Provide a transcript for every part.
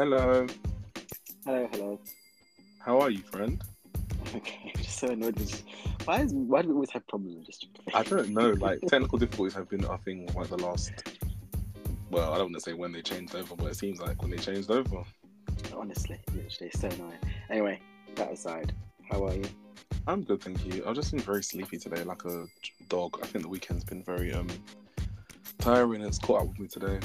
Hello. Hello, hello. How are you, friend? Okay, I'm just so annoyed with. Why is why do we always have problems with this? I don't know. Like technical difficulties have been a thing like the last. Well, I don't want to say when they changed over, but it seems like when they changed over. Honestly, literally, so annoying. Anyway, that aside, how are you? I'm good, thank you. I've just been very sleepy today, like a dog. I think the weekend's been very um tiring. It's caught up with me today.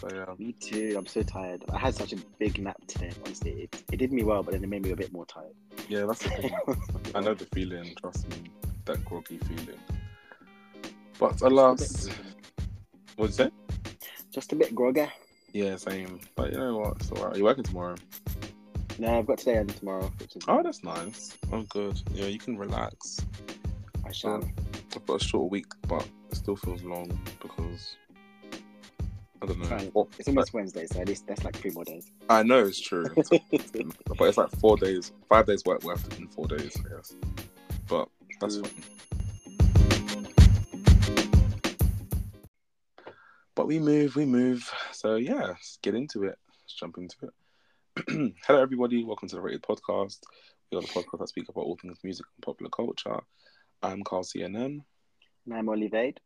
So yeah. Me too. I'm so tired. I had such a big nap today. Honestly, it, it did me well, but then it made me a bit more tired. Yeah, that's the thing. I know the feeling. Trust me, that groggy feeling. But alas, what's that? Just a bit groggy. Yeah, same. But you know what? It's alright. Are you working tomorrow? No, I've got today and tomorrow, Oh, that's nice. Oh, good. Yeah, you can relax. I shall. I've got a short week, but it still feels long because I don't know. Fine. It's almost Wednesday, so at least that's like three more days. I know it's true, but it's like four days, five days work left in four days, I guess. But that's fine. But we move, we move. So yeah, let's get into it. Let's jump into it. Hello, everybody. Welcome to the Rated Podcast. We are the podcast that speak about all things music and popular culture. I'm Carl CNN. And I'm Ollyvade.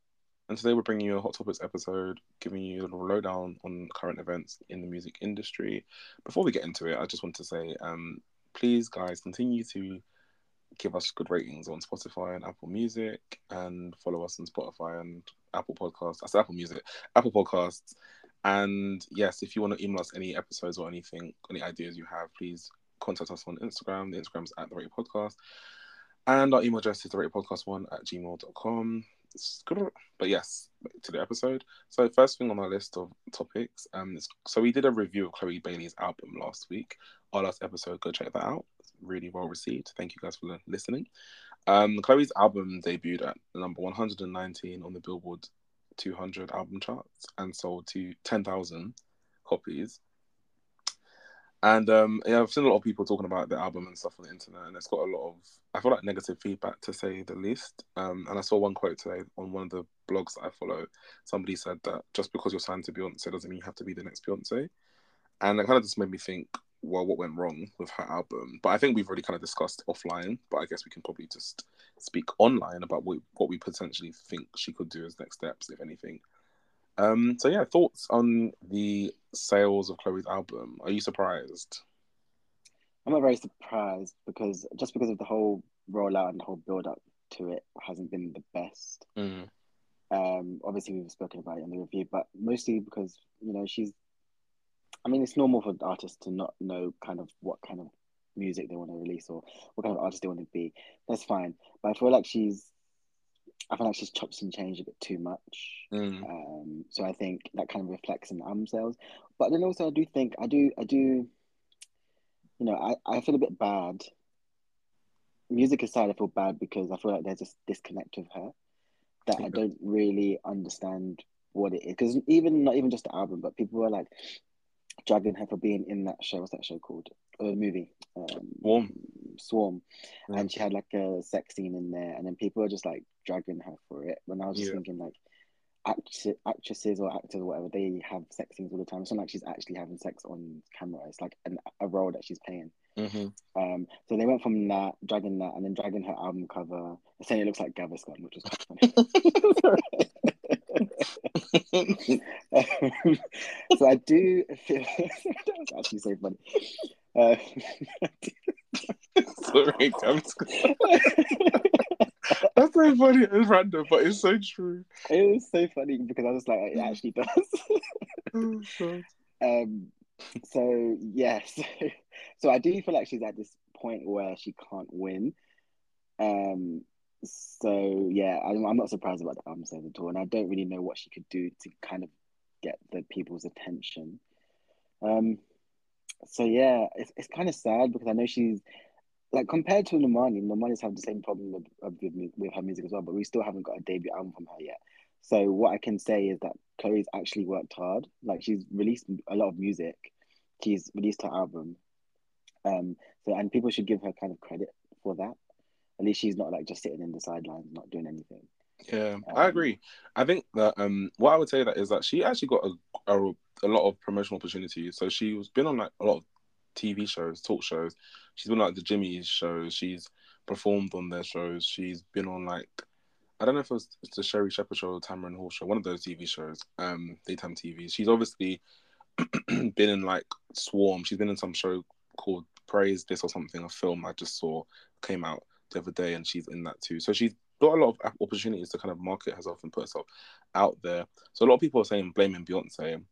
And today we're bringing you a Hot Topics episode, giving you a little lowdown on current events in the music industry. Before we get into it, I just want to say, um, please, guys, continue to give us good ratings on Spotify and Apple Music, and follow us on Spotify and Apple Podcasts. That's Apple Music, Apple Podcasts. And yes, if you want to email us any episodes or anything, any ideas you have, please contact us on Instagram. The Instagram's at the Rated Podcast. And our email address is the podcast1 at gmail.com. But yes, to the episode. So first thing on our list of topics, um, so we did a review of Chloe Bailey's album last week. Our last episode, go check that out. It's really well received. Thank you guys for listening. Um, Chloe's album debuted at number 119 on the Billboard 200 album charts and sold to 10,000 copies. And um, yeah, I've seen a lot of people talking about the album and stuff on the internet, and it's got a lot of, I feel like, negative feedback to say the least. Um, and I saw one quote today on one of the blogs that I follow. Somebody said that just because you're signed to Beyonce doesn't mean you have to be the next Beyonce. And it kind of just made me think, well, what went wrong with her album? But I think we've already kind of discussed offline, but I guess we can probably just speak online about what, what we potentially think she could do as next steps, if anything. Um, so yeah, thoughts on the sales of Chloe's album? Are you surprised? I'm not very surprised because just because of the whole rollout and the whole build up to it hasn't been the best. Mm. Um, obviously we've spoken about it in the review, but mostly because you know she's. I mean, it's normal for artists to not know kind of what kind of music they want to release or what kind of artist they want to be. That's fine, but I feel like she's. I feel like she's chopped and changed a bit too much. Mm. Um, so I think that kind of reflects in the album sales. But then also I do think I do I do you know, I, I feel a bit bad. Music aside, I feel bad because I feel like there's this disconnect with her that I don't really understand what it is. Because even not even just the album, but people were like dragging her for being in that show. What's that show called? A movie. Um, Swarm. Swarm. Yeah. And she had like a sex scene in there, and then people were just like dragging her for it. When I was just Yeah. thinking like act- actresses or actors or whatever, they have sex scenes all the time. It's not like she's actually having sex on camera. It's like an, a role that she's playing. hmm Um, so they went from that, dragging that, and then dragging her album cover, saying it looks like Gaviscon, which was quite funny. So I do feel that was actually so funny. Uh, Sorry, I'm That's so funny and random, but it's so true. it was so funny because I was like, it actually does. Oh. Um, so yes, so I do feel like she's at this point where she can't win. Um, so yeah, I'm, I'm not surprised about the album sales at all, and I don't really know what she could do to kind of get the people's attention. Um, so yeah, it's it's kind of sad because I know she's like compared to Normani, Normani's have the same problem with, with with her music as well, but we still haven't got a debut album from her yet. So what I can say is that Chloe's actually worked hard. Like she's released a lot of music. She's released her album. Um, so and people should give her kind of credit for that. At least she's not like just sitting in the sidelines, not doing anything. Yeah, I Um, agree. I think that um, what I would say that is that she actually got a, a, a lot of promotional opportunities. So she's been on like a lot of TV shows, talk shows. She's been on, like the Jimmy's shows. She's performed on their shows. She's been on like I don't know if it was the Sherri Shepherd show or Tamron Hall show, one of those TV shows, um, daytime TV. She's obviously been in like Swarm. She's been in some show called Praise This or something, a film I just saw came out the other day, and she's in that too. So she's got a lot of opportunities to kind of market herself and put herself out there. So a lot of people are saying blaming Beyonce,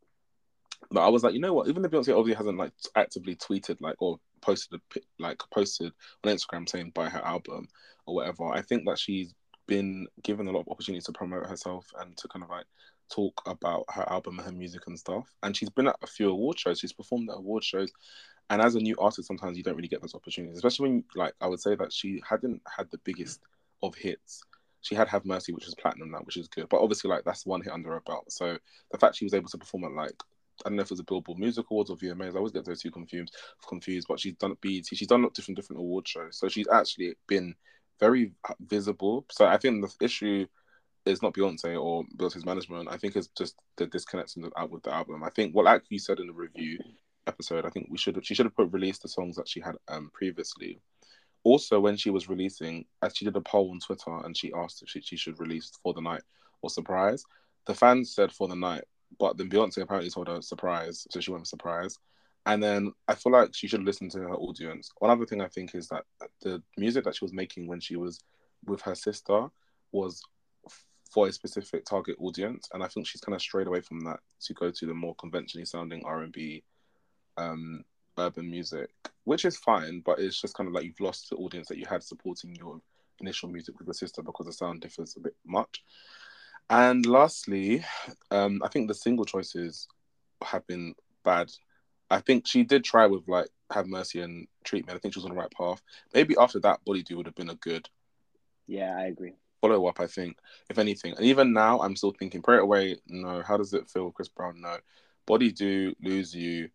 but I was like, you know what? Even if Beyonce obviously hasn't like actively tweeted like or posted a, like posted on Instagram saying buy her album or whatever, I think that she's been given a lot of opportunities to promote herself and to kind of like talk about her album and her music and stuff. And she's been at a few award shows. She's performed at award shows. And as a new artist, sometimes you don't really get those opportunities, especially when, like, I would say that she hadn't had the biggest of hits. She had Have Mercy, which is platinum now, which is good. But obviously, like, that's one hit under her belt. So the fact she was able to perform at, like, I don't know if it was a Billboard Music Awards or VMAs. I always get those two confused. Confused, but she's done BET. She's done different different award shows, so she's actually been very uh, visible. So I think the issue is not Beyonce or Beyonce's management. I think it's just the disconnect uh, with the album. I think what, like you said in the review episode, I think we should she should have put released the songs that she had um previously. Also, when she was releasing, as she did a poll on Twitter and she asked if she, she should release for the night or surprise, the fans said for the night but then Beyonce apparently told her surprise, so she went for surprise. And then I feel like she should listen to her audience. One other thing I think is that the music that she was making when she was with her sister was for a specific target audience, and I think she's kind of strayed away from that to go to the more conventionally sounding R and B, um, urban music, which is fine, but it's just kind of like you've lost the audience that you had supporting your initial music with your sister because the sound differs a bit much. And lastly, um, I think the single choices have been bad. I think she did try with like Have Mercy and Treatment. I think she was on the right path. Maybe after that, Body Do would have been a good. Yeah, I agree. Follow up, I think, if anything. And even now, I'm still thinking, Pray It Away, no. How does it feel, Chris Brown? No. Body Do, Lose You,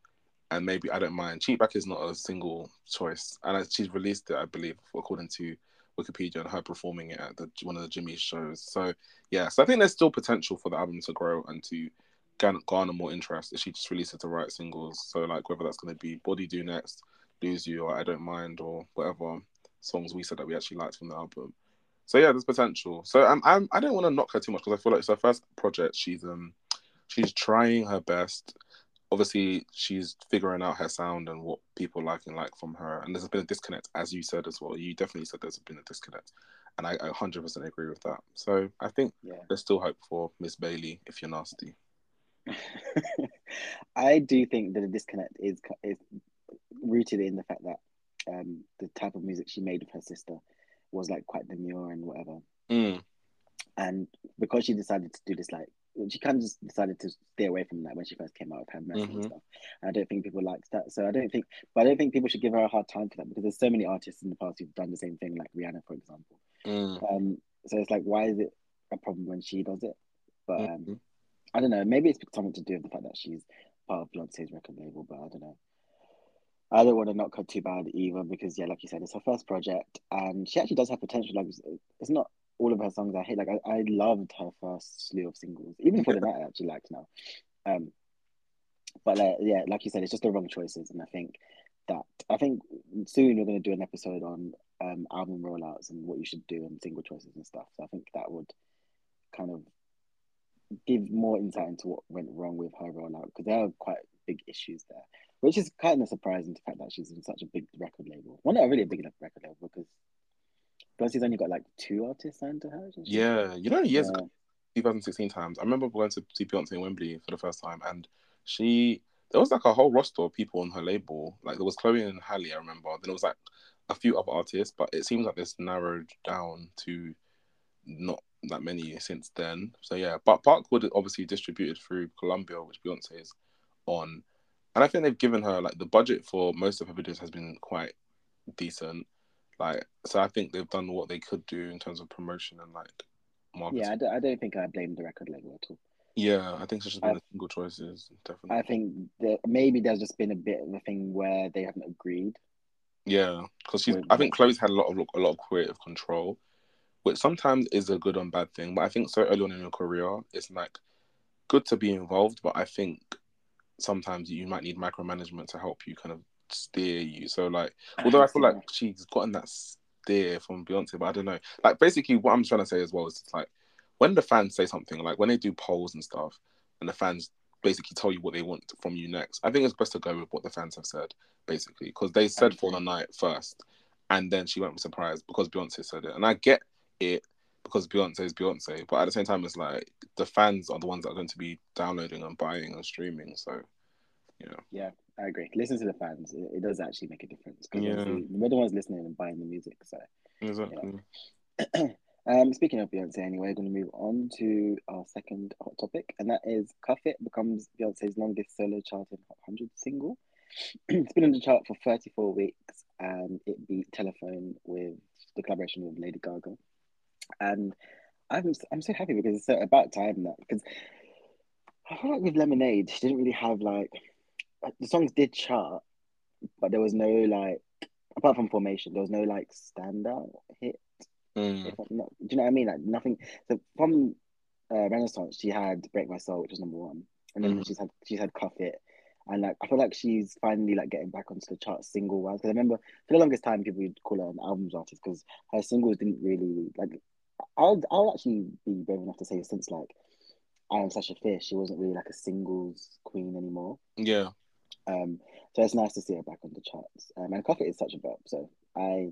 and maybe I Don't Mind. Cheat Back is not a single choice. And she's released it, I believe, according to Wikipedia and her performing it at the, one of the Jimmy's shows. So yeah, so I think there's still potential for the album to grow and to garner more interest if she just releases the right singles. So like whether that's going to be Body Do Next, Lose You, or I Don't Mind, or whatever songs we said that we actually liked from the album. So yeah, there's potential. So I'm, I'm I don't want to knock her too much because I feel like it's her first project. She's um she's trying her best obviously she's figuring out her sound and what people like and like from her. And there's been a disconnect, as you said as well. You definitely said there's been a disconnect, and I, I 100% agree with that. So I think yeah. there's still hope for Miss Bailey if you're nasty. I do think that the disconnect is is rooted in the fact that um, the type of music she made with her sister was like quite demure and whatever. Mm. And because she decided to do this like she kind of just decided to stay away from that when she first came out with her message mm-hmm. and stuff. And I don't think people liked that. So I don't think, but I don't think people should give her a hard time for that because there's so many artists in the past who've done the same thing, like Rihanna, for example. Mm. Um, so it's like, why is it a problem when she does it? But um, mm-hmm. I don't know. Maybe it's something to do with the fact that she's part of Beyonce's record label, but I don't know. I don't want to knock her too bad either because, yeah, like you said, it's her first project and she actually does have potential. Like, it's not all of her songs I hate. Like I, I loved her first slew of singles, even for the night I actually liked now. Um, but uh, yeah, like you said, it's just the wrong choices, and I think that I think soon we're going to do an episode on um, album rollouts and what you should do and single choices and stuff. So I think that would kind of give more insight into what went wrong with her rollout because there are quite big issues there, which is kind of surprising. To the fact that she's in such a big record label, well, not really a big enough record label because Beyonce's only got like two artists signed to her. Yeah, you know, years yeah. ago, 2016 times. I remember going to see Beyonce in Wembley for the first time, and she there was like a whole roster of people on her label. Like there was Chloe and Halle, I remember. Then it was like a few other artists, but it seems like this narrowed down to not that many since then. So yeah, but Parkwood obviously distributed through Columbia, which Beyonce is on, and I think they've given her like the budget for most of her videos has been quite decent. Like, so I think they've done what they could do in terms of promotion and like marketing. Yeah, I don't, think I blame the record label at all. Yeah, I think it's just been I, the single choices, definitely. I think that maybe there's just been a bit of a thing where they haven't agreed. Yeah, because. I think Chloe's had a lot of a lot of creative control, which sometimes is a good and bad thing. But I think so early on in your career, it's like good to be involved, but I think sometimes you might need micromanagement to help you kind of steer you. So like, although I feel like she's gotten that steer from Beyonce, but I don't know. Like basically, what I'm trying to say as well is like when the fans say something, like when they do polls and stuff, and the fans basically tell you what they want from you next. I think it's best to go with what the fans have said, basically, because they said for the night first, and then she went with surprise because Beyonce said it, and I get it because Beyonce is Beyonce, but at the same time, it's like the fans are the ones that are going to be downloading and buying and streaming. So, you know. Yeah, I agree. Listen to the fans; it, it does actually make a difference. Yeah. we're the ones listening and buying the music. So exactly. um, speaking of Beyonce, anyway, we're going to move on to our second hot topic, and that is "Cuff It" becomes Beyonce's longest solo charting Hot 100 single. it's been on the chart for 34 weeks, and it beat "Telephone" with the collaboration with Lady Gaga and I'm I'm so happy because it's about time that because I feel like with Lemonade, she didn't really have like the songs did chart, but there was no like apart from Formation, there was no like standout hit. Mm. Not, do you know what I mean? Like nothing. So from uh, Renaissance, she had "Break My Soul," which was number one, and then mm. she's had she's had "Cuff It," and like I feel like she's finally like getting back onto the chart single wise. Because I remember for the longest time people would call her an albums artist because her singles didn't really like I'll I'll actually be brave enough to say since like I Am Sasha Fierce, she wasn't really like a singles queen anymore. Yeah. Um. So it's nice to see her back on the charts. Um, and Cuff It is such a bop. So I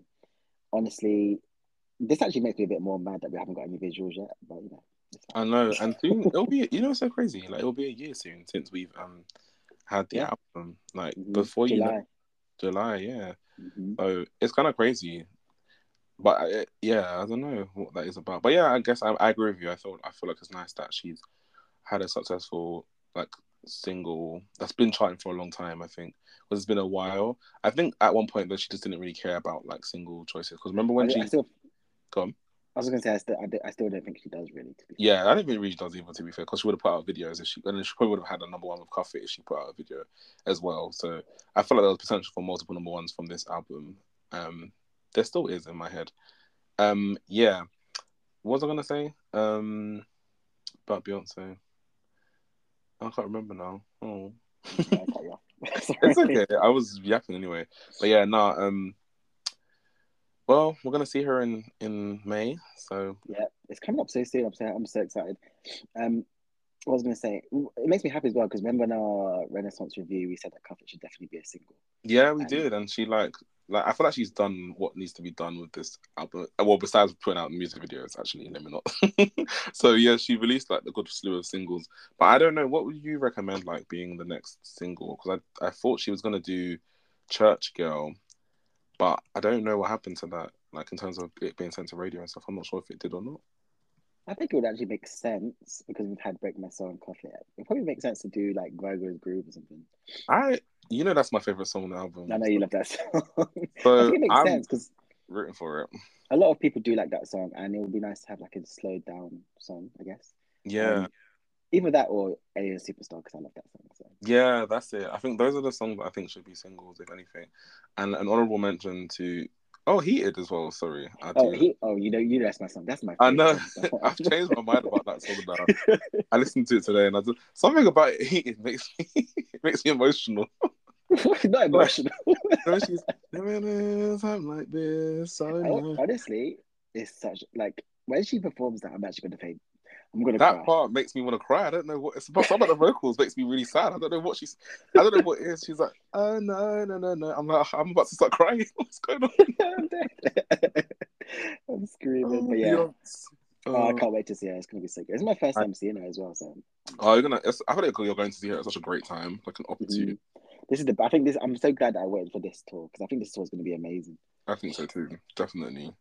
honestly, this actually makes me a bit more mad that we haven't got any visuals yet. But you know. I know, and soon it'll be you know so crazy. Like it'll be a year soon since we've um had the yeah. album. Like mm-hmm. before July. you know, July, yeah. Mm-hmm. So it's kind of crazy but uh, yeah, I don't know what that is about. But yeah, I guess I, I agree with you. I thought I feel like it's nice that she's had a successful like single that's been charting for a long time. I think because it's been a while. I think at one point that she just didn't really care about like single choices. Because remember when I, she I still, come. I was gonna say I still, I, I still don't think she does really. yeah, I don't think really does even to be fair, because she would have put out videos if she, and she probably would have had a number one with Cuff if she put out a video as well. So I feel like there was potential for multiple number ones from this album. Um, there still is in my head. Um, yeah. What was I gonna say? Um, about Beyonce. I can't remember now. Oh. it's okay. I was yapping anyway. But yeah, no, nah, um well, we're gonna see her in in May. So yeah, it's coming up so soon. I'm so I'm so excited. Um, I was gonna say, it makes me happy as well because remember in our Renaissance review, we said that Cuff It should definitely be a single. Yeah, we did, and she like like I feel like she's done what needs to be done with this album. Well, besides putting out music videos, actually, let me not. so yeah, she released like the good slew of singles, but I don't know what would you recommend like being the next single because I I thought she was gonna do Church Girl, but I don't know what happened to that. Like in terms of it being sent to radio and stuff, I'm not sure if it did or not. I think it would actually make sense because we've had Break My Soul and Coffee. It probably makes sense to do like Virgo's Groove or something. I, you know, that's my favorite song on the album. I know you love that song. So I think it makes I'm sense because rooting for it. A lot of people do like that song, and it would be nice to have like a slowed down song, I guess. Yeah. Um, either that or Alien Superstar because I love that song. So. Yeah, that's it. I think those are the songs that I think should be singles, if anything. And an honorable mention to Oh, he heated as well. Sorry. I oh, he, oh, you know, you know, that's my song. That's my. I know. I've changed my mind about that song now. I listened to it today, and I just, something about it heated makes me it makes me emotional. Not emotional. she's time like this. I honestly, it's such like when she performs that, I'm actually going to faint. I'm gonna. That cry. part makes me want to cry. I don't know what it's about. Some of the vocals makes me really sad. I don't know what she's. I don't know what it is. She's like, oh no, no, no, no. I'm like, I'm about to start crying. What's going on? I'm screaming, oh, but yeah. Oh, I can't wait to see her. It's gonna be so good. It's my first time seeing her as well. So. Oh, you're gonna. I feel like you're going to see her at such a great time, like an opportunity. Mm-hmm. This is the. I think this. I'm so glad that I waited for this tour because I think this tour is going to be amazing. I think so too. Definitely.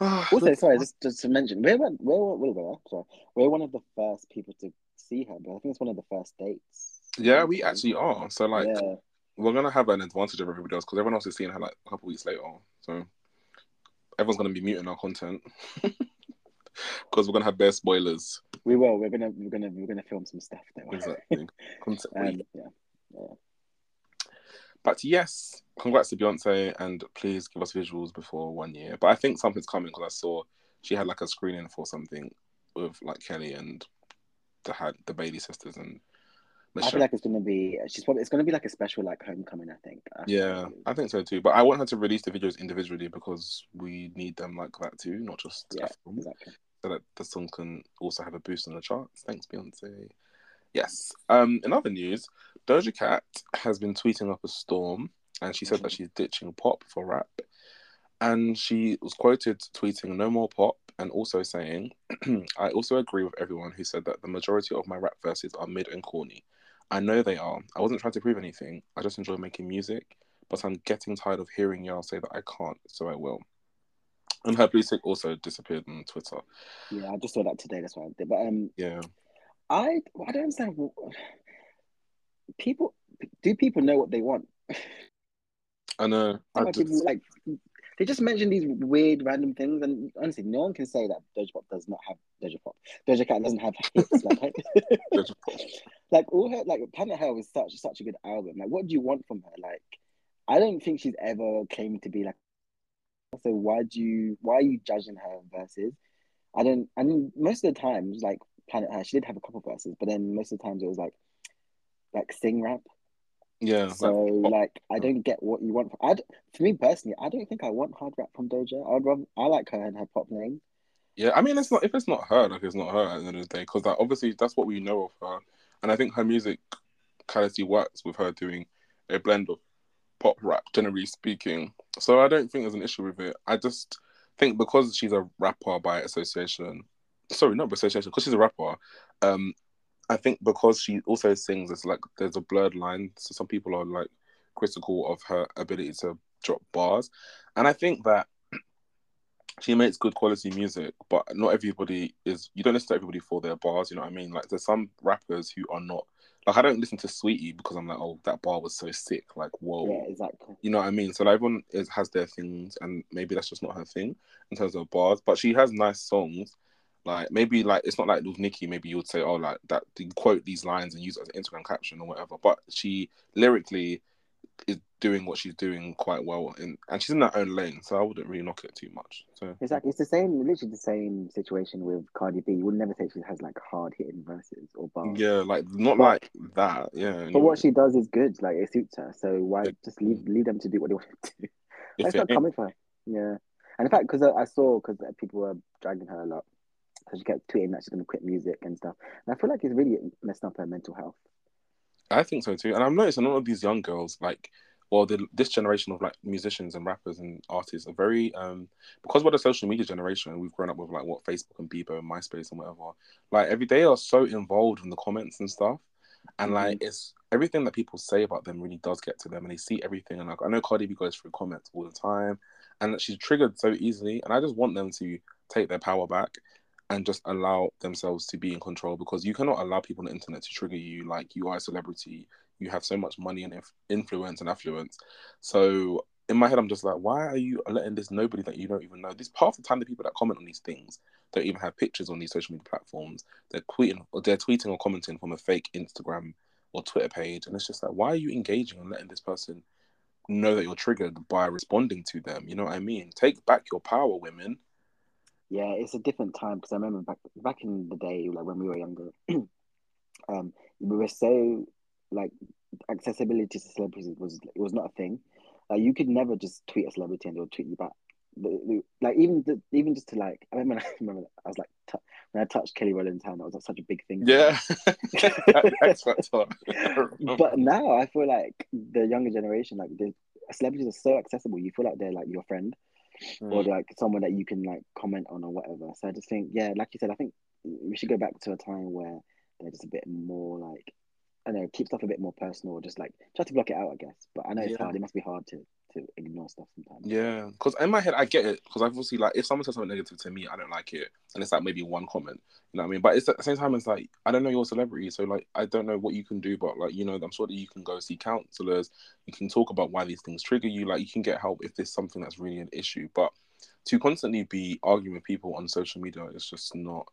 Also, sorry, just, just to mention, we're, we're, we're, we're, sorry, we're one of the first people to see her, but I think it's one of the first dates. Yeah, we actually are. So, like, yeah. we're going to have an advantage over everybody else because everyone else is seeing her like a couple weeks later. So, everyone's going to be muting our content because we're going to have bare spoilers. We will. We're gonna we're gonna we're gonna film some stuff there. Exactly. um, yeah. yeah. But yes, congrats to Beyonce, and please give us visuals before one year. But I think something's coming because I saw she had like a screening for something with like Kelly and the had the Bailey sisters and I Michelle. feel like it's gonna be. She's probably. It's gonna be like a special like homecoming. I think. I yeah, is. I think so too. But I want her to release the videos individually because we need them like that too, not just Yeah, exactly. so that the song can also have a boost on the charts. Thanks, Beyonce. Yes. Um. In other news, Doja Cat has been tweeting up a storm, and she said that she's ditching pop for rap. And she was quoted tweeting no more pop and also saying, I also agree with everyone who said that the majority of my rap verses are mid and corny. I know they are. I wasn't trying to prove anything. I just enjoy making music, but I'm getting tired of hearing y'all say that I can't, so I will. And her blue tick also disappeared on Twitter. Yeah, I just saw that today. That's why I did. But um, Yeah. I I don't understand. People do people know what they want? I know. I people, like they just mention these weird random things, and honestly, no one can say that Doja Pop does not have Doja Pop. Doja Cat doesn't have hits like like all her like Planet Her is such such a good album. Like, what do you want from her? Like, I don't think she's ever claimed to be like. So why do you why are you judging her verses? I don't. I mean, most of the times, like Planet Her, she did have a couple verses, but then most of the times it was like like sing rap. Yeah. So like, like, I don't get what you want. From, I for me personally, I don't think I want hard rap from Doja. I'd rather I like her and her pop lane. Yeah, I mean, it's not if it's not her, like it's not her at the end of the day, because like, obviously that's what we know of her, and I think her music quality works with her doing a blend of pop rap, generally speaking. So I don't think there's an issue with it. I just think because she's a rapper by association, sorry, not by association, because she's a rapper. Um, I think because she also sings, it's like there's a blurred line. So some people are like critical of her ability to drop bars, and I think that she makes good quality music, but not everybody is. You don't listen to everybody for their bars. You know what I mean? Like there's some rappers who are not. Like I don't listen to Saweetie because I'm like, oh, that bar was so sick. Like whoa, Yeah, exactly. you know what I mean? So like, everyone is has their things, and maybe that's just not her thing in terms of bars. But she has nice songs. Like maybe like it's not like with Nicki. Maybe you would say, oh, like that. You quote these lines and use it as an Instagram caption or whatever. But she lyrically is doing what she's doing quite well, in, and she's in her own lane. So I wouldn't really knock it too much. So Exactly. It's the same, literally the same situation with Cardi B. You would never say she has like hard hitting verses or bars. yeah, like not But- like that. Yeah, But what she does is good. Like it suits her. So why Yeah. just leave leave them to do what they want to do? It's not coming for her. Yeah. And in fact, because I, I saw because people were dragging her a lot, so she kept tweeting that she's going to quit music and stuff. And I feel like it's really messed up her mental health. I think so too. And I've noticed a lot of these young girls, like, well, the, this generation of like musicians and rappers and artists are very, um, because we're the social media generation, we've grown up with like what Facebook and Bebo and MySpace and whatever. Like, every day are so involved in the comments and stuff. And like, it's everything that people say about them really does get to them and they see everything. And like, I know Cardi B goes through comments all the time and she's triggered so easily. And I just want them to take their power back and just allow themselves to be in control because you cannot allow people on the internet to trigger you like you are a celebrity you have so much money and inf- influence and affluence. So in my head i'm just like why are you letting this nobody that you don't even know? This half the time the people that comment on these things don't even have pictures on these social media platforms they're tweeting or they're tweeting or commenting from a fake instagram or twitter page and it's just like why are you engaging and letting this person know that you're triggered by responding to them? You know what i mean? Take back your power women Yeah, it's a different time because I remember back back in the day, like when we were younger, um, we were so like accessibility to celebrities was it was not a thing. Like you could never just tweet a celebrity and they'll tweet you back. Like even the, even just to like I remember I remember I was like t- when I touched Kelly Rowland's hand, that was like, such a big thing. yeah but now I feel like the younger generation, like the celebrities are so accessible. You feel like they're like your friend or Mm. like someone that you can like comment on or whatever. So I just think, yeah, like you said, I think we should go back to a time where they're just a bit more like, I don't know, keep stuff a bit more personal, or just like try to block it out, I guess. But I know it's Yeah. hard. It must be hard to to ignore stuff sometimes. Yeah, because in my head I get it. Because I've obviously, like, if someone says something negative to me, I don't like it, and it's like maybe one comment. You know what I mean? But it's at the same time, it's like I don't know you're a celebrity, so like I don't know what you can do. But like you know, I'm sure that you can go see counselors. You can talk about why these things trigger you. Like you can get help if there's something that's really an issue. But to constantly be arguing with people on social media is just not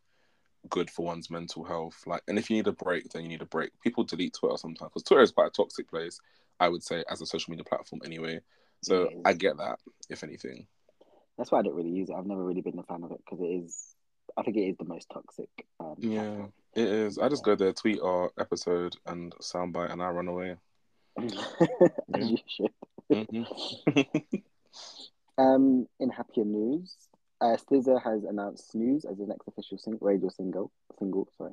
good for one's mental health. Like, and if you need a break, then you need a break. People delete Twitter sometimes because Twitter is quite a toxic place. I would say as a social media platform anyway. So. I get that, if anything. That's why I don't really use it. I've never really been a fan of it because it is. I think it is the most toxic. Um, Yeah. platform. It is. I just go there, tweet our episode and soundbite, and I run away. You should. hmm Um, in happier news, uh, SZA has announced "Snooze" as the next official sing- radio single. Single, sorry.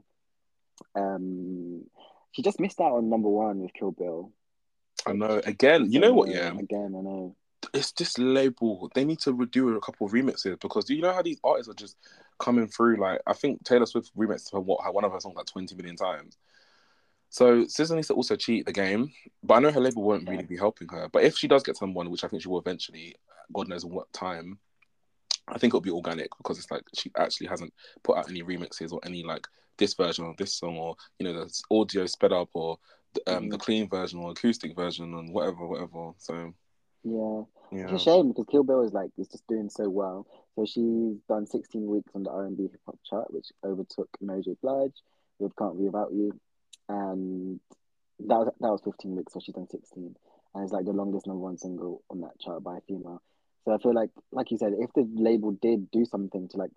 Um, she just missed out on number one with Kill Bill. I know. Again, you know what? Yeah, Again, I know. it's just label. They need to redo a couple of remixes because do you know how these artists are just coming through? Like I think Taylor Swift remixed her what one of her songs like twenty million times. So SZA needs to also cheat the game, but I know her label won't really be helping her. But if she does get someone, which I think she will eventually, God knows in what time, I think it'll be organic because it's like she actually hasn't put out any remixes or any like this version of this song or you know the audio sped up or um, the Mhm. clean version or acoustic version and whatever, whatever. So Yeah, yeah. it's a shame because Kill Bill is like is just doing so well. So she's done 16 weeks on the R&B hip hop chart, which overtook Mary J. Blige with "Can't Be Without You," and that was that was 15 weeks, so she's done 16, and it's like the longest number one single on that chart by a female. So I feel like, like you said, if the label did do something to like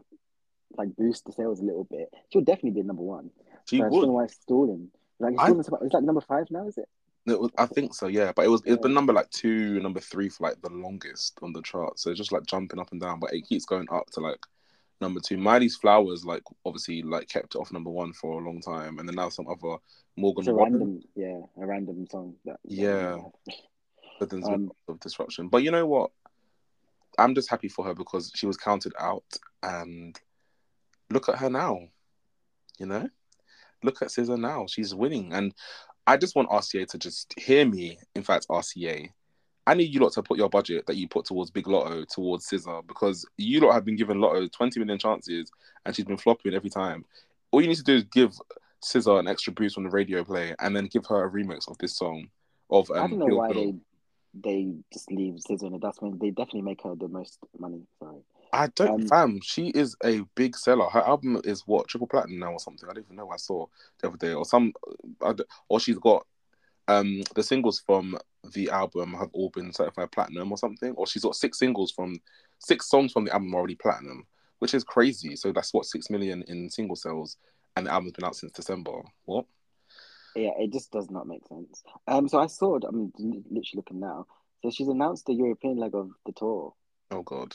like boost the sales a little bit, she'll definitely be number one. She so would. why it's stalling. Like it's, I- it's like number five now, is it? It was, I think so, yeah. But it was it's been number like two, number three for like the longest on the chart. So it's just like jumping up and down, but it keeps going up to like number two. Miley's Flowers, like obviously like kept it off number one for a long time, and then now some other Morgan It's a random, yeah, a random song. That, Yeah. but there's been Um, of disruption. But you know what? I'm just happy for her because she was counted out, and look at her now. You know, look at SZA now. She's winning, and I just want RCA to just hear me. In fact, RCA, I need you lot to put your budget that you put towards Big Latto towards SZA because you lot have been given Latto 20 million chances, and she's been flopping every time. All you need to do is give SZA an extra boost on the radio play, and then give her a remix of this song. Of um, I don't know Kill why they they just leave SZA in the dustbin. They definitely make her the most money. Sorry. I don't, Um, fam. She is a big seller. Her album is what triple platinum now or something. I don't even know. I saw the other day or some, or she's got um the singles from the album have all been certified platinum or something. Or she's got six singles from six songs from the album already platinum, which is crazy. So that's what six million in single sales, and the album's been out since December. What? Yeah, it just does not make sense. Um, so I saw. I'm literally looking now. So she's announced the European leg of the tour. Oh God.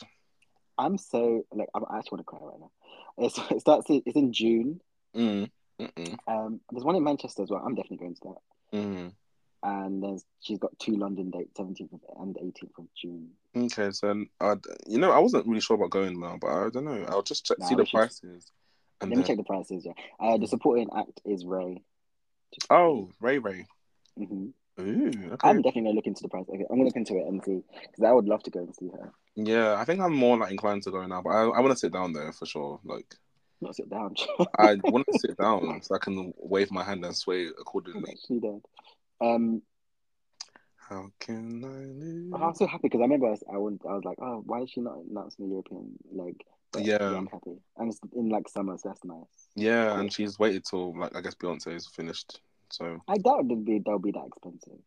I'm so like I'm, I actually want to cry right now. It's, it starts. It's in June. Mm. Um, there's one in Manchester as well. I'm definitely going to that. Mm. And there's she's got two London dates, 17th and 18th of June. Okay, so I, you know, I wasn't really sure about going now, but I don't know. I'll just check, see the should- prices. And Let me check the prices. Yeah. Uh, the supporting act is Raye. oh, Raye Raye. hmm Ooh, okay. I'm definitely gonna look into the price. Okay, I'm gonna look into it and see because I would love to go and see her. Yeah, I think I'm more like inclined to go now, but I, I want to sit down there for sure. Like, Not sit down. I want to sit down so I can wave my hand and sway accordingly. actually dead. Um, How can I live? I was so happy because I remember I was, I, went, I was like, oh, why is she not announcing the European Like, But, Yeah. I'm happy, and it's in like summer, so that's nice. Yeah, and she's waited till like I guess Beyonce is finished. So I doubt it'd be they'll be that expensive.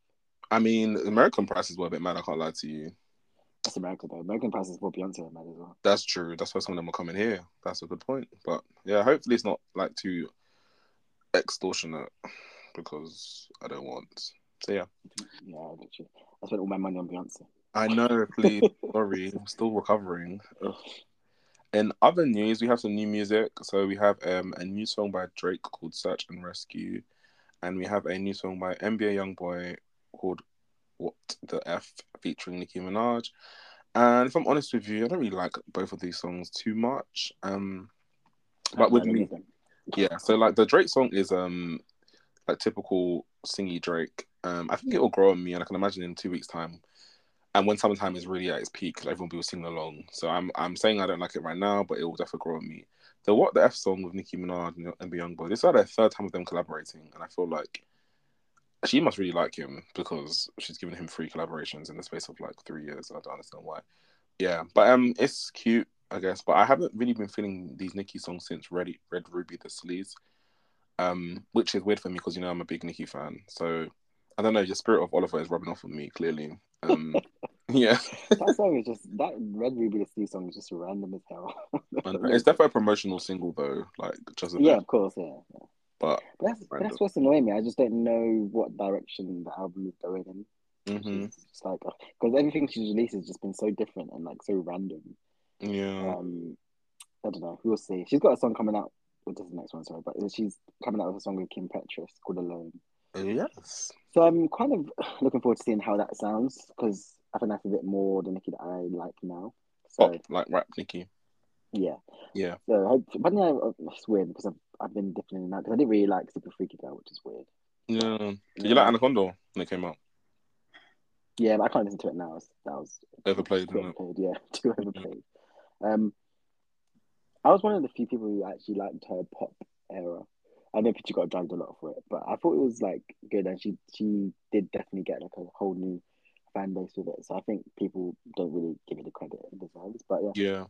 I mean, American prices were a bit mad. I can't lie to you. That's America though. American prices for Beyonce are mad as well. That's true. That's why some of them are coming here. That's a good point. But yeah, hopefully it's not like too extortionate because I don't want. So yeah, Yeah, literally. I spent all my money on Beyonce. I know. Please, sorry, I'm still recovering. Ugh. In other news, we have some new music. So we have um, a new song by Drake called "Search and Rescue," and we have a new song by NBA YoungBoy called "What the F" featuring Nicki Minaj. And if I'm honest with you, I don't really like both of these songs too much. Um, but with me, yeah. So like the Drake song is um like typical singy Drake. Um, I think it will grow on me, and I can imagine in two weeks' time. And when summertime is really at its peak, everyone will be singing along. So I'm I'm saying I don't like it right now, but it will definitely grow on me. The What the F song with Nicki Minaj and Youngboy. This is like their third time of them collaborating, and I feel like she must really like him because she's given him three collaborations in the space of like three years. And I don't understand why. Yeah, but um, it's cute, I guess. But I haven't really been feeling these Nicki songs since Red Red Ruby Da Sleeze, um, which is weird for me because you know I'm a big Nicki fan. So I don't know. The spirit of Oliver is rubbing off on me clearly. Um, yeah, that song is just that Red Ruby the Sea song is just random as hell. It's definitely a promotional single though. Like just yeah, of course, yeah. yeah. But But that's Random. that's what's annoying me. I just don't know what direction the album is going in. hmm It's just like because everything she's released has just been so different and like so random. yeah, Um, I don't know. We'll see. She's got a song coming out. This is the next one, sorry, but she's coming out with a song with Kim Petras called "Alone." Yes, So I'm kind of looking forward to seeing how that sounds because I think that's a bit more the Nicki that I like now. So pop like rap Nicki. yeah, Yeah, so hope, but no, it's weird because I've I've been dipping in and out because I didn't really like Super Freaky Girl, which is weird. yeah. Did Yeah. you like Anaconda when it came out? Yeah, but I can't listen to it now. That was Overplayed, too overplayed. Yeah, too overplayed. Um, I was one of the few people who actually liked her pop era. I know she got dragged a lot for it, but I thought it was like good, and she she did definitely get like a whole new fan base with it. So I think people don't really give it the credit it deserves. But yeah, Yeah,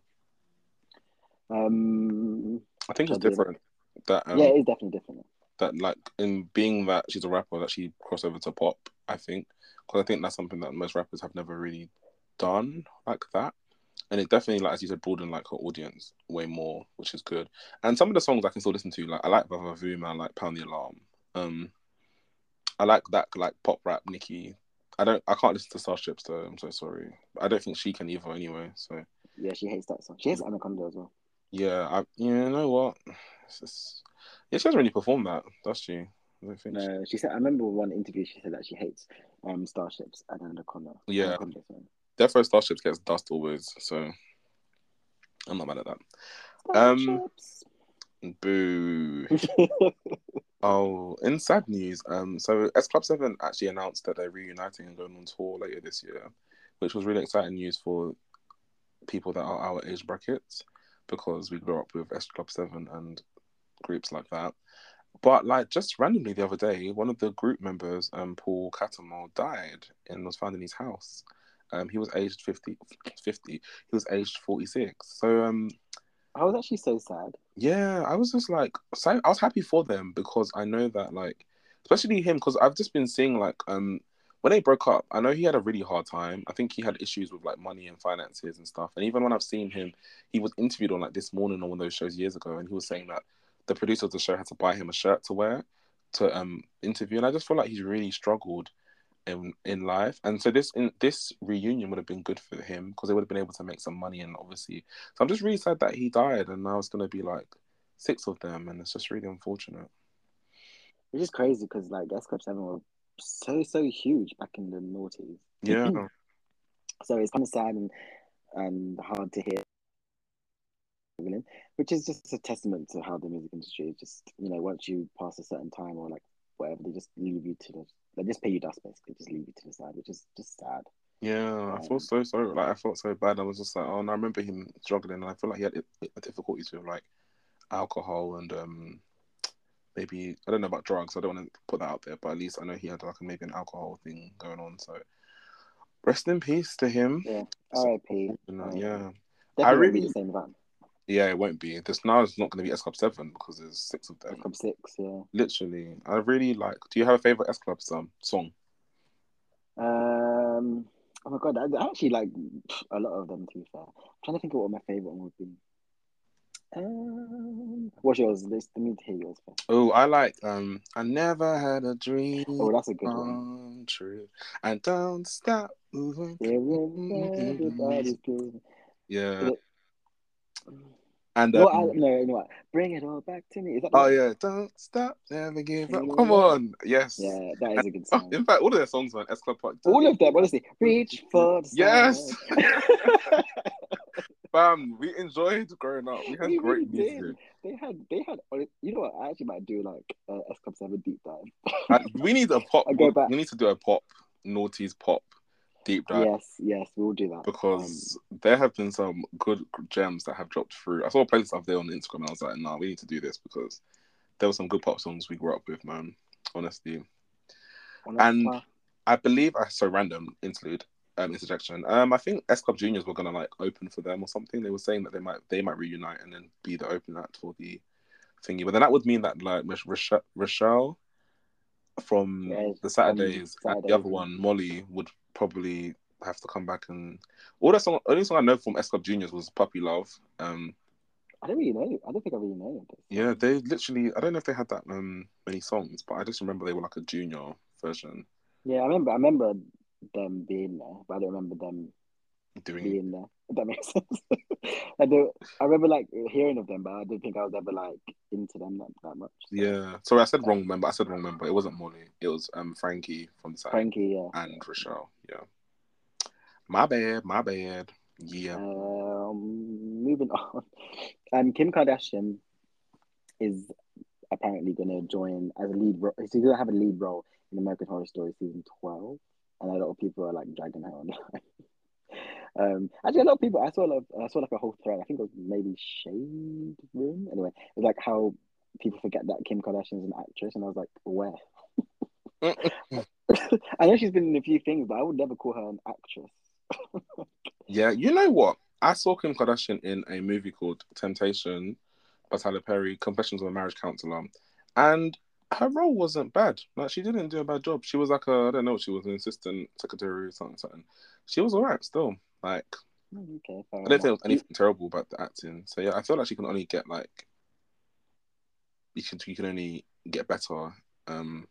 um, I think it's I did. different. That um, yeah, it is definitely different. that like in being that she's a rapper that she crossed over to pop. I think because I think that's something that most rappers have never really done like that, and it definitely like as you said broadened like her audience way more, which is good. And some of the songs I can still listen to, like I like Vava Vavavoom, I like Pound the Alarm. Um, I like that like pop rap Nicki. I don't. I can't listen to Starships though. I'm so sorry. I don't think she can either anyway. So Yeah, she hates that song. She hates Anaconda as well. yeah, I you know what? It's just, yeah, she hasn't really performed that, does she? I don't think. she- No, she said. I remember one interview. She said that she hates um starships and Anaconda. Yeah. Anaconda. Death Row Starships gets dust always, so I'm not mad at that. Um, Boo. Oh, in sad news, um, so S Club Seven actually announced that they're reuniting and going on tour later this year, which was really exciting news for people that are our age brackets because we grew up with S Club Seven and groups like that. But like just randomly the other day, one of the group members, um, Paul Cattermole, died and was found in his house. Um, he was aged 50, 50. He was aged forty six. So um, I was actually so sad. yeah, I was just like, so I was happy for them because I know that like, especially him, because I've just been seeing like, um, when they broke up, I know he had a really hard time. I think he had issues with like money and finances and stuff. And even when I've seen him, he was interviewed on like this morning on one of those shows years ago, and he was saying that the producer of the show had to buy him a shirt to wear to um interview, and I just feel like he's really struggled in in life. And so this in this reunion would have been good for him because they would have been able to make some money and obviously so I'm just really sad that he died, and now it's gonna be like six of them, and it's just really unfortunate. Which is crazy because like S Club Seven were so so huge back in the noughties. Yeah, So it's kind of sad and and hard to hear. Which is just a testament to how the music industry is just you know once you pass a certain time or like whatever they just leave you to they just pay you dust basically just leave you to the side which is just sad. yeah. I felt so sorry. Like I felt so bad. I was just like, oh, and I remember him struggling, and I feel like he had difficulties with like alcohol and um maybe I don't know about drugs. I don't want to put that out there, but at least I know he had like maybe an alcohol thing going on. So rest in peace to him. Yeah. R.I.P. Yeah, Definitely I really- the same about yeah. It won't be. This now is not going to be S Club Seven because there's six of them. S. Club Six. Yeah. Literally, I really like. Do you have a favorite S Club song? Song? Um. Oh my god, I, I actually like a lot of them. To be fair, I'm trying to think of what my favorite one would be. Um, what's yours? Let's let me hear yours first. Oh, I like. Um, I never had a dream. Oh, that's a good one. true. And don't stop moving. Yeah, when everybody's good. Yeah. And No, um, I, no, you know what? Bring it all back to me. Is that oh yeah, don't stop, never give up. Come on, yes. Yeah, that is a good Oh, song. in fact, all of their songs on S Club Party. All of them, honestly. Reach for the Yes. Bam, we enjoyed growing up. We had We great really did. music. they had, they had. You know what? I actually might do like uh, S Club Seven deep dive. We need a pop. I'll go back. We need to do a pop, naughty's pop deep dive. yes, yes, we'll do that Um, because there have been some good gems that have dropped through. I saw a playlist up there on Instagram and I was like, nah, we need to do this because there were some good pop songs we grew up with, man. Honestly. on a and- I believe I so random interlude, um, interjection. Um, I think S Club Juniors were gonna like open for them or something. They were saying that they might they might reunite and then be the open act for the thingy. But then that would mean that like Rochelle, from Yeah, the Saturdays and the other one, Molly, would probably have to come back and all that song only song I know from S Club Juniors was Puppy Love. Um I don't really know. I don't think I really know this. Yeah, they literally. I don't know if they had that um many songs, but I just remember they were like a junior version. Yeah, I remember. I remember them being there, but I don't remember them Doing being there. If that makes sense. I do. I remember like hearing of them, but I didn't think I was ever like into them that, that much. So, yeah. Sorry, I said wrong member. I said wrong member. It wasn't Molly. It was um Frankie from the side Frankie, yeah. and Rochelle. Yeah. My bad. My bad. Yeah. Um, moving on. Um, Kim Kardashian is apparently going to join as a lead. Ro- she's going to have a lead role in American Horror Story season twelve, and a lot of people are like dragging her online. um, actually, a lot of people. I saw a lot. I saw like a whole thread. I think it was maybe Shade Room. Anyway, it was like how people forget that Kim Kardashian is an actress, and I was like, where? I know she's been in a few things, but I would never call her an actress. Yeah, you know what? I saw Kim Kardashian in a movie called Temptation by Tyler Perry, Confessions of a Marriage Counselor, and her role wasn't bad. Like she didn't do a bad job. She was like a I don't know, she was an assistant secretary or something. something. She was alright still. Like okay, I don't think there was anything terrible about the acting. So yeah, I feel like she can only get like you can you can only get better um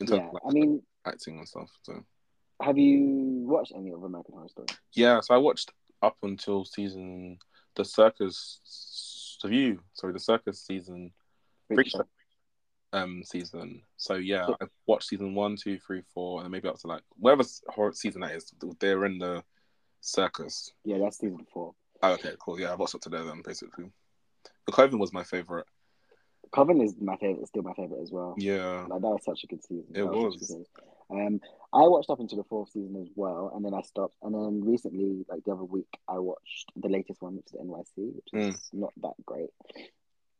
in terms Yeah, of like, I mean, acting and stuff. So have you watched any of American Horror Story? yeah, so I watched up until season the circus the view sorry the circus season Freak Freak Show. Um season. So yeah, So- I've watched season one, two, three, four, and maybe up to like whatever horror season that is. They're in the circus. Yeah, that's season four. Oh, okay, cool. Yeah, I've watched up to there then basically. The Coven was my favorite. Coven is my favorite, still my favorite as well. Yeah, Like that was such a good season. It such was. Um, I watched up until the fourth season as well, and then I stopped. And then recently, like the other week, I watched the latest one, which is NYC, which Mm. is not that great.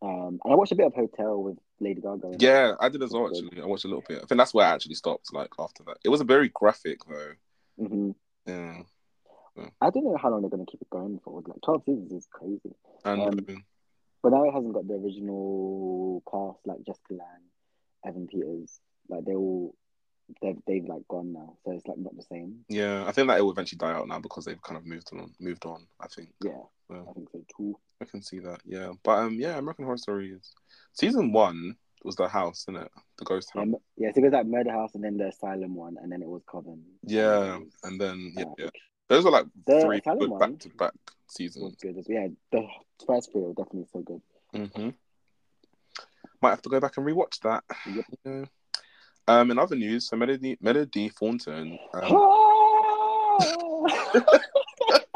Um, and I watched a bit of Hotel with Lady Gaga. yeah, I did as well. Actually, I watched a little bit. I think that's where I actually stopped. Like after that, it was a very graphic though. Mhm. Yeah, I don't know how long they're going to keep it going for. Like twelve seasons is crazy. and Um, But now it hasn't got the original cast like Jessica Lange, Evan Peters. Like they all they've they've like gone now, so it's like not the same. yeah, I think that it will eventually die out now because they've kind of moved on. Moved on. I think. Yeah, I think so too. I can see that. Yeah, but um, yeah, American Horror Story is season one was the house, isn't it? The ghost house. Um, yeah, so it was like Murder House and then the Asylum one, and then it was Coven. Yeah, and then yeah, yeah. those were like The three good back to back seasons. good. Yeah, the first three were definitely so good. Mm-hmm. Might have to go back and rewatch that. Yep. Yeah. Um, in other news, so Melody Melody Thornton. Um, wow.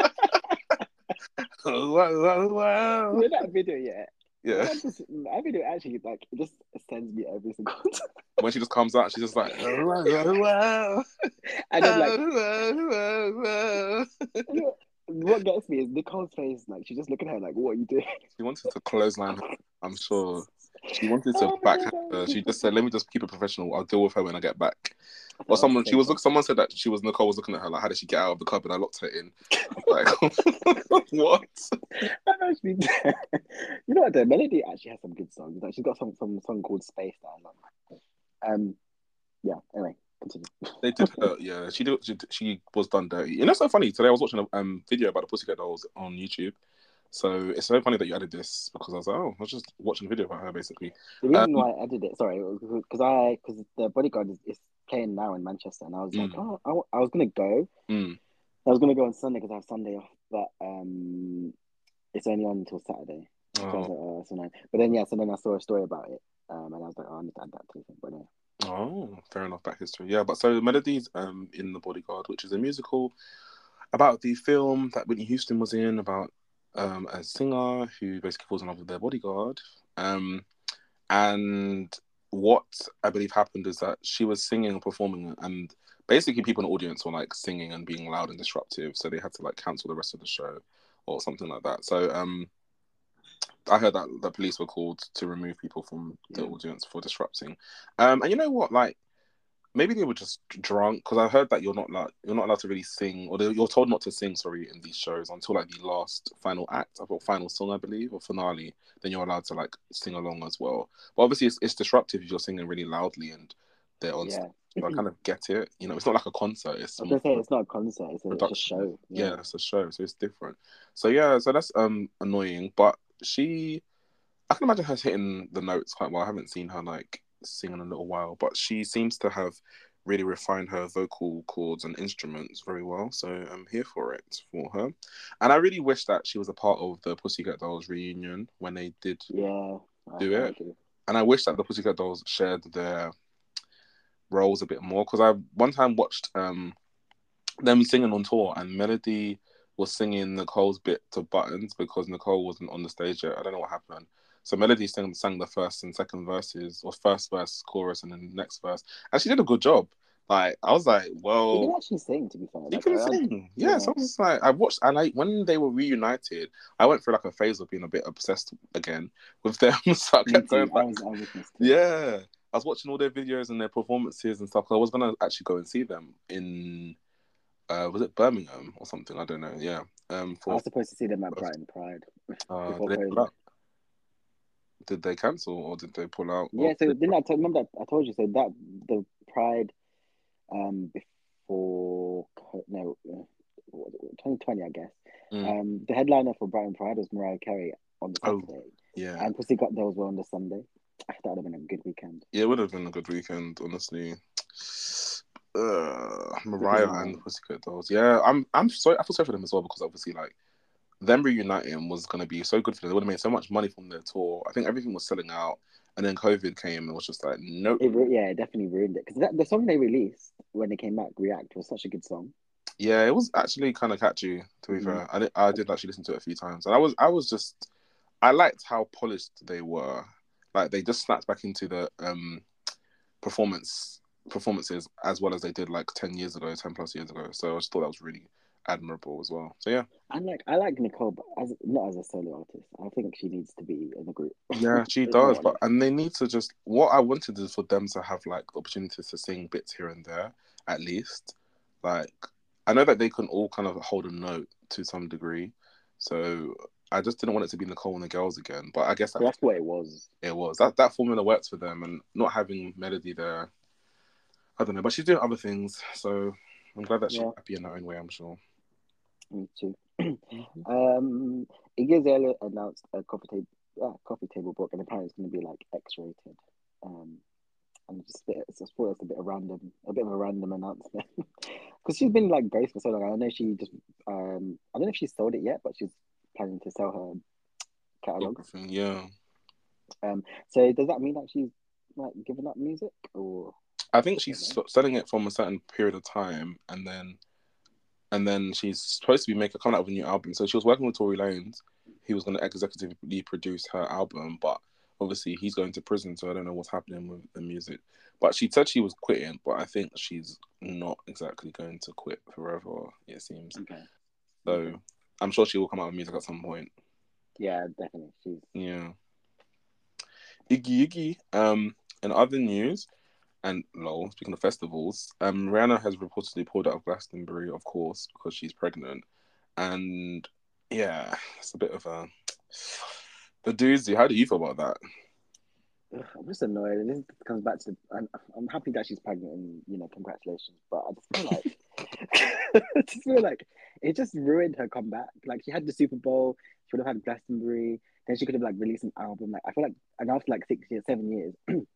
you know that video, yeah. Yeah, That, just, that video actually like it just sends me every single time. when she just comes out, she's just like. And then like wow, wow. you know, what gets me is Nicole's face. Like she's just looking at her like, "What are you doing?" She wanted to clothesline her, I'm sure. She wanted to Oh God. her. She just said, "Let me just keep it professional. I'll deal with her when I get back." Or someone, she was. look- Someone said that she was. Nicole was looking at her like, "How did she get out of the cupboard?" I locked her in. Like, what? Actually, you know what? The melody actually has some good songs. Like she's got some some song called Space that I love. Um, yeah. Anyway, continue. They did her. Yeah, she did. She, she was done dirty. You know, so funny. Today I was watching a um video about the Pussycat Dolls on YouTube. So it's so funny that you added this because I was like, oh, I was just watching a video about her basically. The reason Um, why I edited it, sorry, because I because the Bodyguard is, is playing now in Manchester, and I was like, Mm. oh, I, w- I was gonna go. Mm. I was gonna go on Sunday because I have Sunday off, but um, it's only on until Saturday. So I was Oh. like, oh, so nice. But then yeah, so then I saw a story about it, um, and I was like, oh, I need to add that to the thing. But anyway. Oh, fair enough. Back history. Yeah, but so the Melodies um in the Bodyguard, which is a musical about the film that Whitney Houston was in about um a singer who basically falls in love with their bodyguard. Um and what I believe happened is that she was singing and performing and basically people in the audience were like singing and being loud and disruptive, so they had to like cancel the rest of the show or something like that. So um I heard that the police were called to remove people from the Yeah. audience for disrupting. Um, and you know what? Like, maybe they were just drunk because I heard that you're not like you're not allowed to really sing, or you're told not to sing. Sorry, in these shows until like the last final act, or final song, I believe, or finale. Then you're allowed to like sing along as well. But obviously, it's, it's disruptive if you're singing really loudly and they're on. Yeah. So I kind of get it. You know, it's not like a concert. It's I was say it's not a concert; it's a, it's a show. yeah, it's a show, so it's different. So yeah, so that's um annoying, but she, I can imagine her hitting the notes quite well. I haven't seen her like sing in a little while, but she seems to have really refined her vocal cords and instruments very well. So I'm here for it for her. And I really wish that she was a part of the Pussycat Dolls reunion when they did Yeah. I Do it. agree. and I wish that the Pussycat Dolls shared their roles a bit more because I one time watched um them singing on tour and Melody was singing Nicole's bit to Buttons because Nicole wasn't on the stage yet. I don't know what happened. So Melody sang, sang the first and second verses, or first verse, chorus, and then the next verse, and she did a good job. Like I was like, well, you can actually sing, to be fair. you Like, can I- sing. Yeah, yeah. so I was just like, I watched, and I when they were reunited, I went through like a phase of being a bit obsessed again with them. so I kept going I was, I was listening to it. Yeah, I was watching all their videos and their performances and stuff. I was gonna actually go and see them in, uh, was it Birmingham or something? I don't know. Yeah. Um, I was supposed to see them at Brighton Pride. uh, did, they pull COVID. out? did they cancel or did they pull out? Yeah, so did- didn't I tell, remember I told you so that the Pride um before no uh, what was it, 2020 I guess Mm. um the headliner for Brighton Pride was Mariah Carey on the Oh. Yeah, and Pussycat Dolls were on the Sunday. I th that would have been a good weekend. yeah, it would have been a good weekend, honestly. Uh, Mariah and the Pussycat Dolls. Yeah, I'm. I'm sorry. I feel sorry for them as well because obviously, like, them reuniting was going to be so good for them. They would have made so much money from their tour. I think everything was selling out, and then COVID came and it was just like, nope. It yeah, it definitely ruined it because the song they released when they came back, React, was such a good song. Yeah, it was actually kind of catchy. To be Mhm. fair, I did, I did actually listen to it a few times, and I was I was just I liked how polished they were. Like they just snapped back into the um performance performances as well as they did like ten years ago, ten plus years ago. So I just thought that was really admirable as well. So yeah, And like I like Nicole, but as not as a solo artist, I think she needs to be in the group. yeah, she does. But and they need to just what I wanted is for them to have like opportunities to sing bits here and there at least. Like I know that they can all kind of hold a note to some degree, so I just didn't want it to be Nicole and the girls again. But I guess that that's what it was. it was that that formula works for them, and not having Melody there, I don't know. But she's doing other things, so I'm glad that she's Yeah. happy in her own way. I'm sure. Me too. Um, Iggy Azalea announced a coffee table, uh, coffee table book, and apparently it's going to be like X-rated. Um, and it's just a bit, it's just it's a bit of random, a bit of a random announcement because she's been like Grace for so long. I know she just, um, I don't know if she sold it yet, but she's planning to sell her catalog. Yeah. So does that mean that she's like giving up music, or I think she's selling it from a certain period of time, and then, and then she's supposed to be making coming out with a new album. So she was working with Tory Lanez. He was going to executively produce her album, but obviously he's going to prison, so I don't know what's happening with the music. But she said she was quitting, but I think she's not exactly going to quit forever. It seems. okay? So I'm sure she will come out with music at some point. Yeah, definitely. She's Yeah. Iggy Iggy. Um, in other news, and lol, speaking of festivals, um, Rihanna has reportedly pulled out of Glastonbury, of course, because she's pregnant. And yeah, it's a bit of a the doozy. How do you feel about that? I'm just annoyed. And this comes back to I'm, I'm happy that she's pregnant and you know congratulations, but I just feel like I just feel like it just ruined her comeback. Like she had the Super Bowl, she would have had Glastonbury, then she could have like released an album. Like I feel like and after like six years, seven years,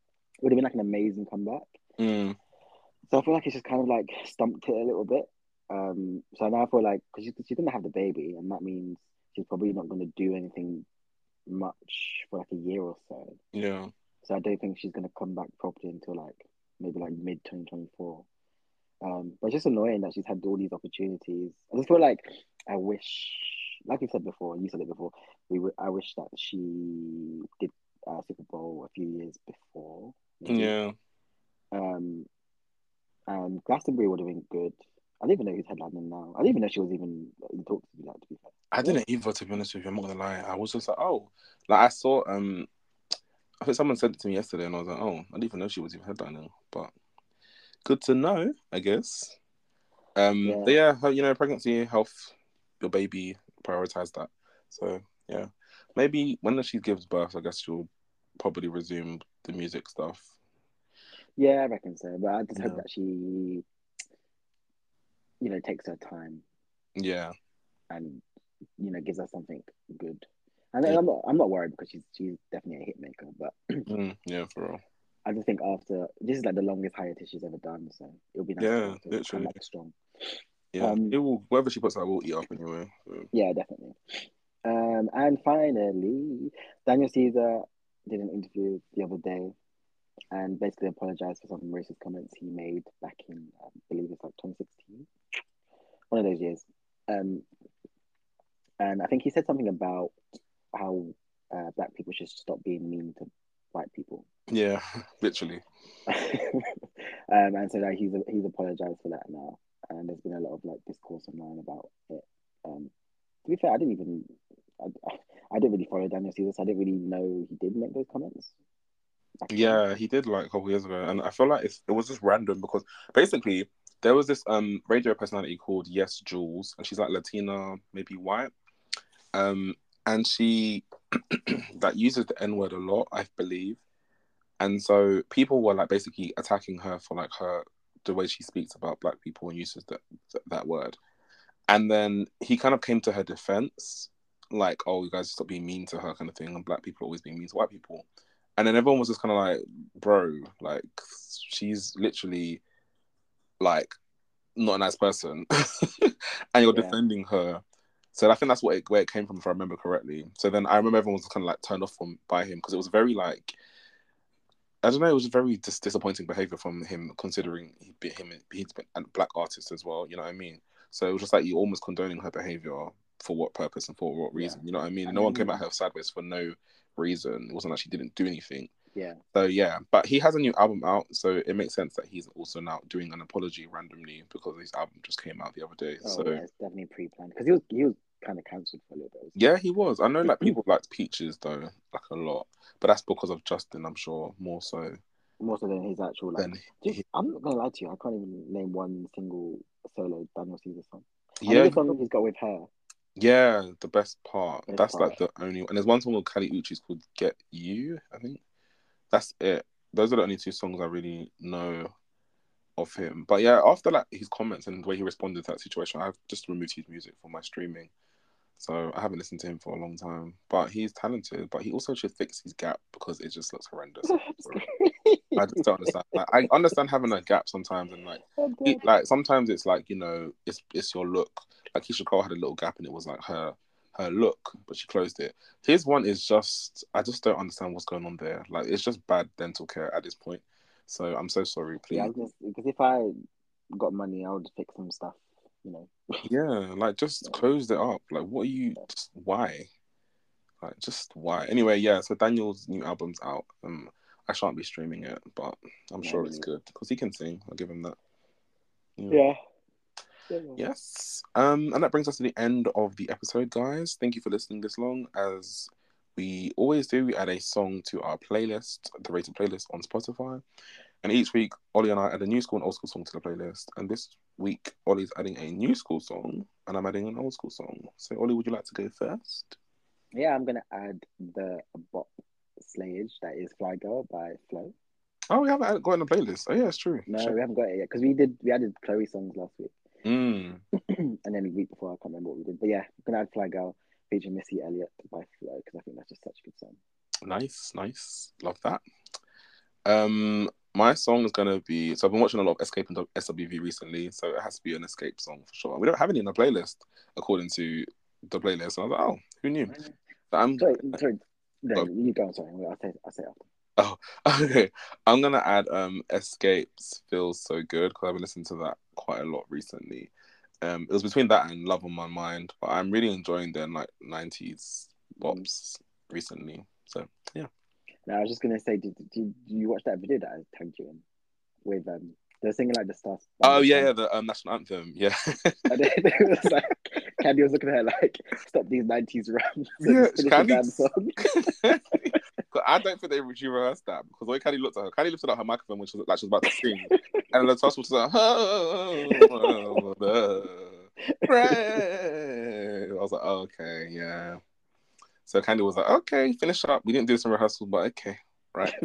would have been like an amazing comeback. Mm, So I feel like it's just kind of like stumped it a little bit. Um, so now I feel like because she's, she's gonna have the baby, and that means she's probably not going to do anything much for like a year or so. yeah. So I don't think she's gonna come back properly until like maybe like mid 2024. Um, but it's just annoying that she's had all these opportunities. I just feel like I wish, like you said before, you said it before. We w- I wish that she did uh, Super Bowl a few years before. maybe. Yeah. Um, and Glastonbury would have been good. I don't even know who's headlining now. I didn't even know she was even in talks to be like to be fair. I didn't either, to be honest with you. I'm not gonna lie. I was just like, oh, like I saw. Um, I think someone sent it to me yesterday, and I was like, oh, I didn't even know she was even headlining. But good to know, I guess. Um, Yeah. yeah, her- you know, pregnancy, health, your baby, prioritize that. So yeah, maybe when she gives birth, I guess she'll probably resume the music stuff. Yeah, I reckon so. But I just hope that she, you know, takes her time Yeah, and you know gives us something good. And Yeah. I'm not I'm not worried because she's she's definitely a hit maker, but Mm, yeah, for real. I just think after this is like the longest hiatus she's ever done, so it'll be nice Yeah, to literally. come back strong. Yeah, Um, it will. Whatever she puts out will eat up anyway. So. Yeah, definitely. Um, and finally, Daniel Caesar did an interview the other day and basically apologized for some racist comments he made back in, I believe it's like 2016, one of those years. Um, and I think he said something about how uh, black people should stop being mean to white people. Yeah, literally. um, and so like, he's he's apologized for that now, and there's been a lot of like discourse online about it. Um, to be fair, I didn't even I, I didn't really follow Daniel Caesar, so I didn't really know he did make those comments. Yeah, he did like a couple years ago, and I feel like it was just random because basically there was this um radio personality called YesJulz, and she's like Latina, maybe white, um, and she that uses the N word a lot, I believe, and so people were like basically attacking her for like her the way she speaks about black people and uses that that word, and then he kind of came to her defense, like, oh, you guys stop being mean to her, kind of thing, and black people always being mean to white people. And then everyone was just kind of like, bro, like she's literally like not a nice person, and you're Yeah. defending her. So I think that's what it, where it came from, if I remember correctly. So then I remember everyone was kind of like turned off from by him because it was very like I don't know, it was very dis- disappointing behavior from him, considering he be him he's been a black artist as well. You know what I mean? So it was just like you almost condoning her behavior for what purpose and for what reason. You know what I mean? I no one came at H.E.R. sideways for no reason. It wasn't like she didn't do anything. Yeah, So yeah, but he has a new album out, so it makes sense that he's also now doing an apology randomly because his album just came out the other day. oh, so yeah, it's definitely pre-planned because he was he was kind of cancelled for a little bit. yeah, he was. I know like mm-hmm. people liked Peaches though, like a lot, but that's because of Justin, I'm sure, more so more so than his actual like. Just, he- I'm not gonna lie to you, I can't even name one single solo Daniel Caesar song. I yeah, know the song he's got with her. Yeah. The best part. Best that's part. like the only. And there's one song with Kali Uchis called "Get You." I think that's it. Those are the only two songs I really know of him. But yeah, after like his comments and the way he responded to that situation, I've just removed his music from my streaming. So I haven't listened to him for a long time. But he's talented. But he also should fix his gap because it just looks horrendous. I just don't understand. Like, I understand having a gap sometimes, and like, it, like sometimes it's like you know, it's it's your look. Like Keyshia Cole had a little gap, and it was like her her look, but she closed it. His one is just, I just don't understand what's going on there. Like, it's just bad dental care at this point. So I'm so sorry, please. Yeah, because if I got money, I would fix some stuff. You know. Yeah, like just close it up. Like, what are you? Just, why? Like, just why? Anyway, yeah. So Daniel's new album's out. Um, I shan't be streaming it, but I'm Yeah, sure it's good because he can sing. I'll give him that. Yeah. Yes. Um, and that brings us to the end of the episode, guys. Thank you for listening this long. As we always do, we add a song to our playlist, the rated playlist on Spotify. And each week, Ollie and I add a new school and old school song to the playlist. And this week, Ollie's adding a new school song, and I'm adding an old school song. So, Ollie, would you like to go first? Yeah, I'm gonna add the bop slayage that is Fly Girl by Flo. Oh, we haven't got it on the playlist. Oh, yeah, it's true. No, Shit. we haven't got it yet because we did we added Chloe songs last week, Mm. and then the week before I can't remember what we did. But yeah, I'm gonna add Fly Girl featuring Missy Elliott by Flo because I think that's just such a good song. Nice, nice. Love that. Um, my song is gonna be so I've been watching a lot of Xscape and SWV recently, so it has to be an Xscape song for sure. We don't have any in the playlist according to the playlist. And I was like, oh, who knew? But I'm Sorry, sorry. No, Go. you go. Sorry, I'll say I'll say after. Oh, okay. I'm gonna add um Xscape's feels so good because I've been listening to that quite a lot recently. Um, it was between that and Love on My Mind, but I'm really enjoying their like '90s bops recently. So yeah. No, I was just gonna say, did, did, did you watch that video that I tagged you in with um? They're singing like the stuff. Oh yeah, yeah, the um, national anthem. Yeah. And it, it was like Kandi was looking at her like, "Stop these nineties rams." Yeah, Kandi- I don't think they rehearsed that because the way Kylie looked at her, Kylie lifted up her microphone when she was like she was about to sing, and LaTocha was like, oh, pray." I was like, oh, okay, yeah. So Kandi was like, okay, finish up. We didn't do this in rehearsal, but okay, right.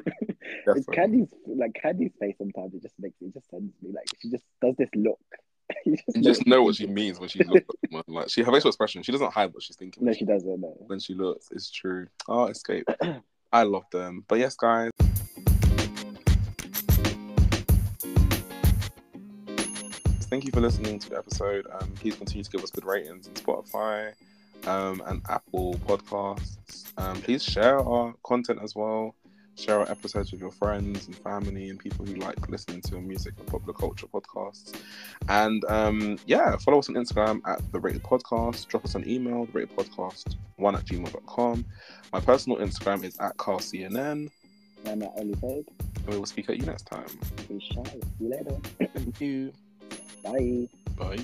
It's Kandi's like Kandi's face sometimes it just makes it just sends me like she just does this look you just, You just know what she means when she looks. Like she her facial expression, she doesn't hide what she's thinking. No, she doesn't. No. when she looks. It's true. Oh, Xscape. I love them. But yes, guys. Thank you for listening to the episode. Um, please continue to give us good ratings on Spotify um, and Apple Podcasts. Um, please share our content as well. Share our episodes with your friends and family and people who like listening to music and popular culture podcasts. And um, yeah, follow us on Instagram at the Rated Podcast. Drop us an email, the Rated Podcast one at gmail.com. My personal Instagram is at CarlCNN. I'm at Ollyvade. And we will speak at you next time. We shall. See you later. Thank you. Bye. Bye.